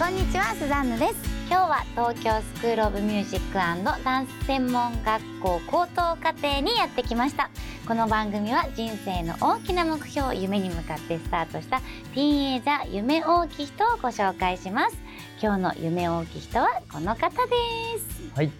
こんにちはスザンヌです。今日は東京スクールオブミュージックダンス専門学校高等課程にやってきました。この番組は人生の大きな目標夢に向かってスタートしたティーンエイジャー夢大きい人をご紹介します。今日の夢大きい人はこの方です。はい。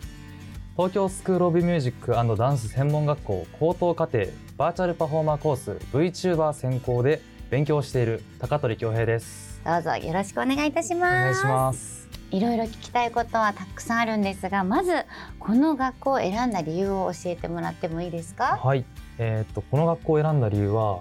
東京スクールオブミュージックダンス専門学校高等課程バーチャルパフォーマーコース VTuber 専攻で勉強している高取恭平です。どうぞよろしくお願いいたします。お願いします。いろいろ聞きたいことはたくさんあるんですがまずこの学校を選んだ理由を教えてもらってもいいですか？はい、えー、っとこの学校を選んだ理由は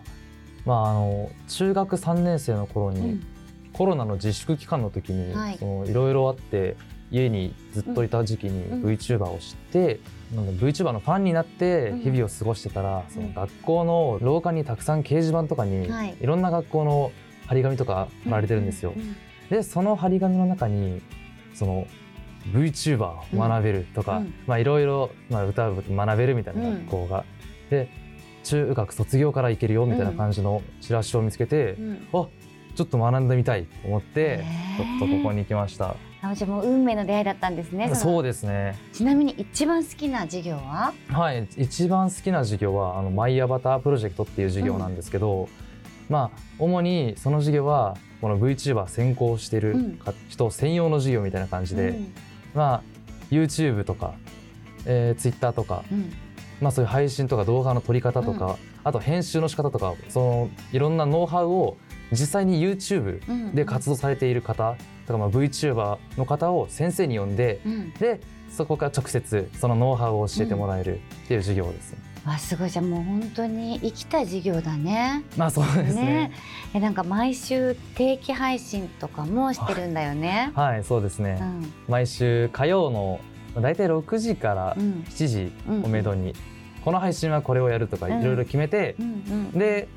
まああの中学3年生の頃に、うん、コロナの自粛期間の時に、はい、そのいろいろあって家にずっといた時期に VTuber を知って、うん、VTuber のファンになって日々を過ごしてたら、うん、その学校の廊下にたくさん掲示板とかに、い、ろんな学校の張り紙とか貼られてるんですよ。でその張り紙の中にその VTuber を学べるとか、うん、まあいろいろ、まあ、歌う学べるみたいな学校が、うん、で中学卒業から行けるよみたいな感じのチラシを見つけて、うん、あちょっと学んでみたいと思ってちょっとここに来ました。あじゃもう運命の出会いだったんですね。そうですね。ちなみに一番好きな授業は？はい、一番好きな授業はあのマイアバタープロジェクトっていう授業なんですけど、まあ主にその授業はこの VTuber 専攻してる人専用の授業みたいな感じで、うん、まあ YouTube とか、えー、Twitter とか、うん、まあそういう配信とか動画の撮り方とか、うん、あと編集の仕方とかそのいろんなノウハウを実際に YouTube で活動されている方とかまあ VTuber の方を先生に呼んで、でそこから直接そのノウハウを教えてもらえるっていう授業ですね。わすごいじゃもう本当に生きた授業だね。まあそうですね。ねえなんか毎週定期配信とかもしてるんだよね。はい、そうですね。うん、毎週火曜のだいたい6時から7時をめどに、うんうん、この配信はこれをやるとかいろいろ決めて、うんうんうん、で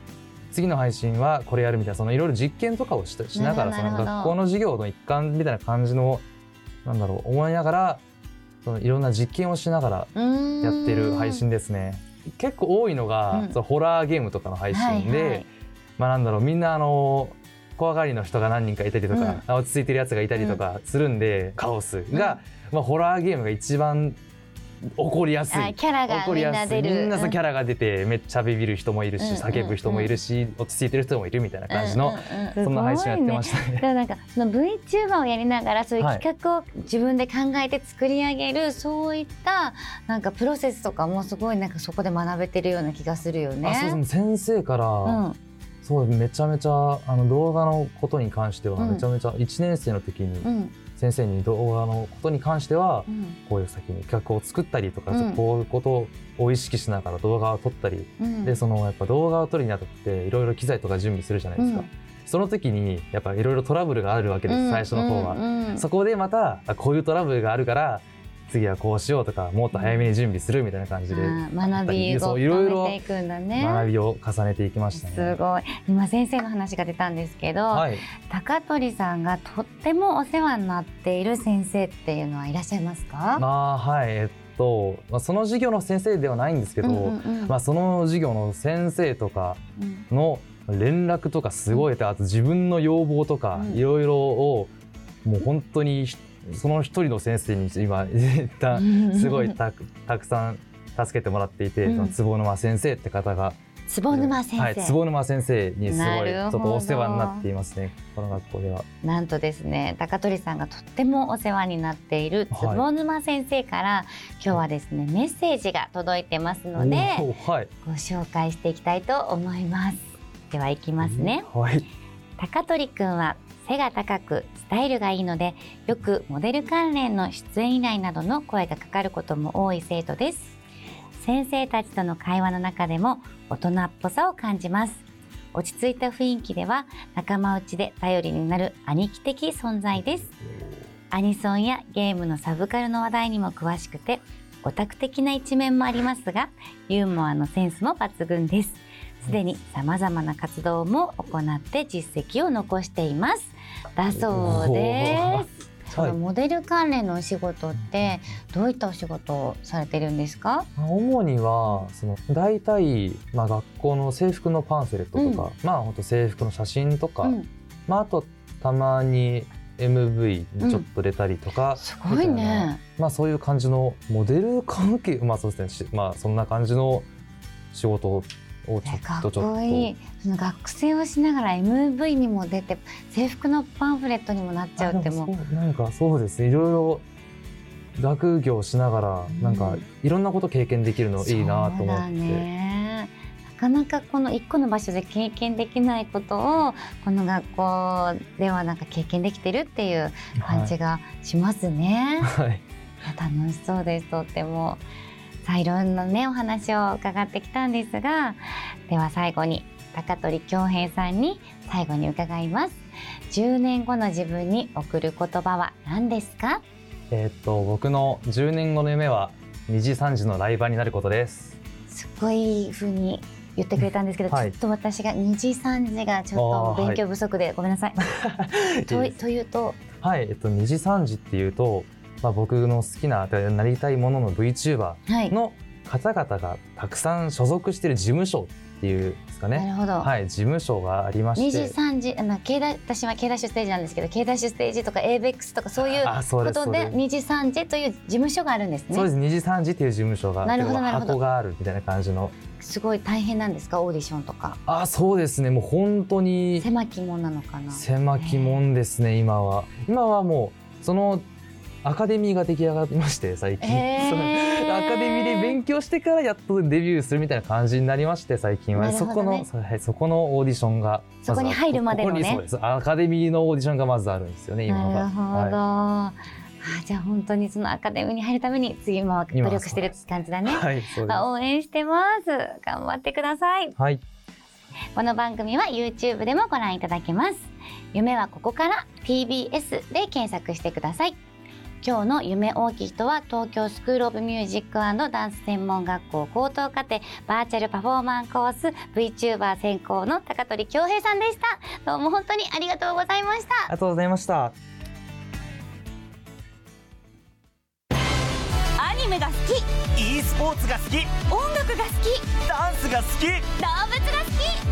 次の配信はこれやるみたいなそのいろいろ実験とかをししながらその学校の授業の一環みたいな感じのなんだろう思いながらそのいろんな実験をしながらやってる配信ですね。結構多いのが、うん、そのホラーゲームとかの配信で、はいはい、まあなんだろうみんなあの怖がりの人が何人かいたりとか、うん、落ち着いてるやつがいたりとかするんで、うん、カオスが、まあ、ホラーゲームが一番怒りやすい。キャラがみんな出る。みんなキャラが出てめっちゃビビる人もいるし、叫ぶ人もいるし落ち着いてる人もいるみたいな感じの、そんな配信やってましたね。ねなんかその VTuber をやりながらそういう企画を自分で考えて作り上げる、はい、そういったなんかプロセスとかもすごいなんかそこで学べてるような気がするよね。先生から、うんそうめちゃめちゃあの動画のことに関してはめちゃめちゃ1年生の時に先生に動画のことに関しては、こういう先に企画を作ったりとか、こういうことを意識しながら動画を撮ったり、でそのやっぱ動画を撮るにあたっていろいろ機材とか準備するじゃないですか。その時にやっぱいろいろトラブルがあるわけです、最初の方は、そこでまたこういうトラブルがあるから次はこうしようとかもっと早めに準備するみたいな感じで、学びをいろいろ学びを重ねていきました、ね、すごい。今先生の話が出たんですけど、はい、高取さんがとってもお世話になっている先生っていうのはいらっしゃいますか？まあはいえっとまあ、その授業の先生ではないんですけど、うんうんうん、まあ、その授業の先生とかの連絡とかすごい、うん、あと自分の要望とかいろいろをもう本当にその一人の先生に今すごいたたくさん助けてもらっていて、うん、その坪沼先生って方が。坪沼先生、はい、坪沼先生にすごいちょっとお世話になっていますねこの学校では。なんとですね高取さんがとってもお世話になっている坪沼先生から、はい、今日はですねメッセージが届いてますので、はい、ご紹介していきたいと思います。ではいきますね。はい。高取くんは背が高くスタイルがいいのでよくモデル関連の出演依頼などの声がかかることも多い生徒です。先生たちとの会話の中でも大人っぽさを感じます。落ち着いた雰囲気では仲間内で頼りになる兄貴的存在です。アニソンやゲームのサブカルの話題にも詳しくてオタク的な一面もありますがユーモアのセンスも抜群です。すでに様々な活動も行って実績を残しています。だそうです。そのモデル関連のお仕事ってどういったお仕事をされてるんですか？主にはその大体、まあ、学校の制服のパンフレットとか、うん、まあ本当制服の写真とか、うん、まあ、あとたまに MV にちょっと出たりとか、うん、すごいね。まあそういう感じのモデル関係まあそうですね。まあそんな感じの仕事をちょっとちょっと。いい。その学生をしながら MV にも出て制服のパンフレットにもなっちゃうってもうなんかそうですね。いろいろ学業しながらなんかいろんなこと経験できるのいいなと思って。ね、なかなかこの一個の場所で経験できないことをこの学校ではなんか経験できてるっていう感じがしますね。はい、楽しそうです。とっても。さあいろんなねお話を伺ってきたんですがでは最後に高取恭平さんに最後に伺います。10年後の自分に送る言葉は何ですか？えー、っと僕の10年後の夢は2時3時のライバーになることです。すごい風に言ってくれたんですけど、はい、ちょっと私が2時3時がちょっと勉強不足でごめんなさい。とというと？はい、えっと、2時3時っていうとまあ、僕の好きななりたいものの VTuber の方々がたくさん所属している事務所っていうですかね。なるほど。はい、事務所がありまして。二時三時、あの、K ダ私はッシュステージなんですけど、ッシュステージとか ABEX とかそういうことで二時三時という事務所があるんですね。そうです。二時三時っていう事務所がなるほどなるほど箱があるみたいな感じの。すごい大変なんですか？オーディションとか。あ、そうですね。もう本当に狭き門なのかな？狭き門ですね。今は。今はもうそのアカデミーが出来上がりまして最近、えー、アカデミーで勉強してからやっとデビューするみたいな感じになりまして最近は、ね、そこのそ,、はい、そこのオーディションがそこに入るまでのねそうですアカデミーのオーディションがまずあるんですよね今は。なるほど、はい、あじゃあ本当にそのアカデミーに入るために次も努力してるって感じだね。はい、応援してます。頑張ってください。はい。この番組は YouTube でもご覧いただけます。夢はここから TBS で検索してください。今日の夢大きい人は東京スクールオブミュージックダンス専門学校高等課程バーチャルパフォーマンコース VTuber 専攻の高取恭平さんでした。どうも本当にありがとうございました。ありがとうございました。アニメが好き。E スポーツが好き。音楽が好き。ダンスが好き。動物が好き。3年